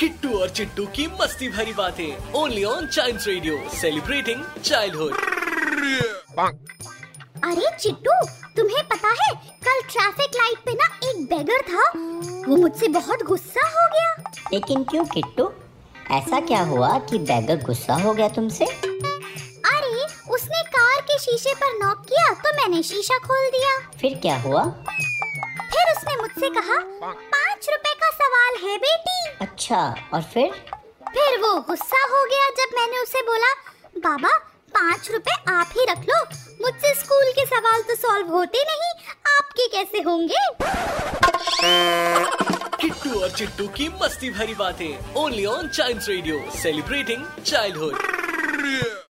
Kittu और चिट्टू की मस्ती भरी बातें। Only on child radio celebrating childhood अरे चिट्टू तुम्हें पता है कल ट्रैफ़िक लाइट पे ना एक बेगर था। वो मुझसे बहुत गुस्सा हो गया। लेकिन क्यों किट्टू? ऐसा क्या हुआ कि बैगर गुस्सा हो गया तुमसे? अरे उसने कार के शीशे पर नॉक किया तो मैंने शीशा खोल दिया। फिर क्या हुआ? मुझसे कहा पाँच रुपए का सवाल है बेटी। अच्छा और फिर? फिर वो गुस्सा हो गया जब मैंने उसे बोला बाबा पाँच रुपए आप ही रख लो। मुझसे स्कूल के सवाल तो सॉल्व होते नहीं। आपके कैसे होंगे? किट्टू और चिट्टू की मस्ती भरी बातें। Only on child radio celebrating childhood